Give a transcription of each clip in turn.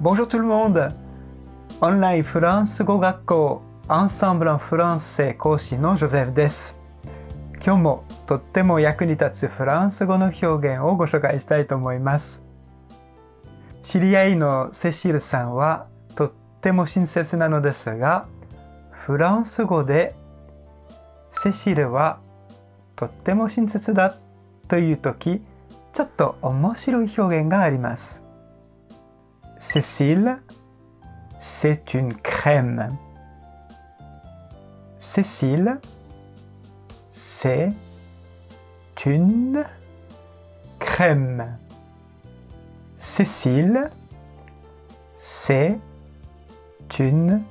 Bonjour tout le monde! オンラインフランス語学校 Ensemble en français 講師のジョゼフです。今日もとっても役に立つフランス語の表現をご紹介したいと思います。知り合いのセシルさんはとっても親切なのですが、フランス語でセシルはとっても親切だという時、ちょっと面白い表現があります。Cécile, c'est une crème. Cécile, c'est une crème. Cécile, c'est une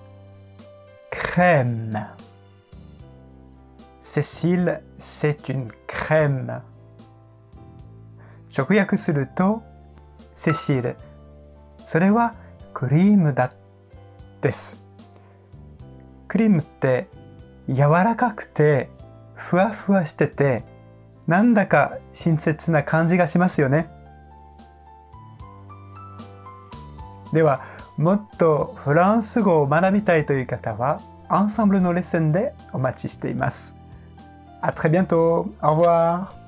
crème. Cécile, c'est une crème. 直訳すると、セシル、 それはクリームだです。クリームって柔らかくてふわふわしててなんだか親切な感じがしますよね。ではもっとフランス語を学びたいという方はアンサンブルのレッスンでお待ちしています。À très bientôt. Au revoir.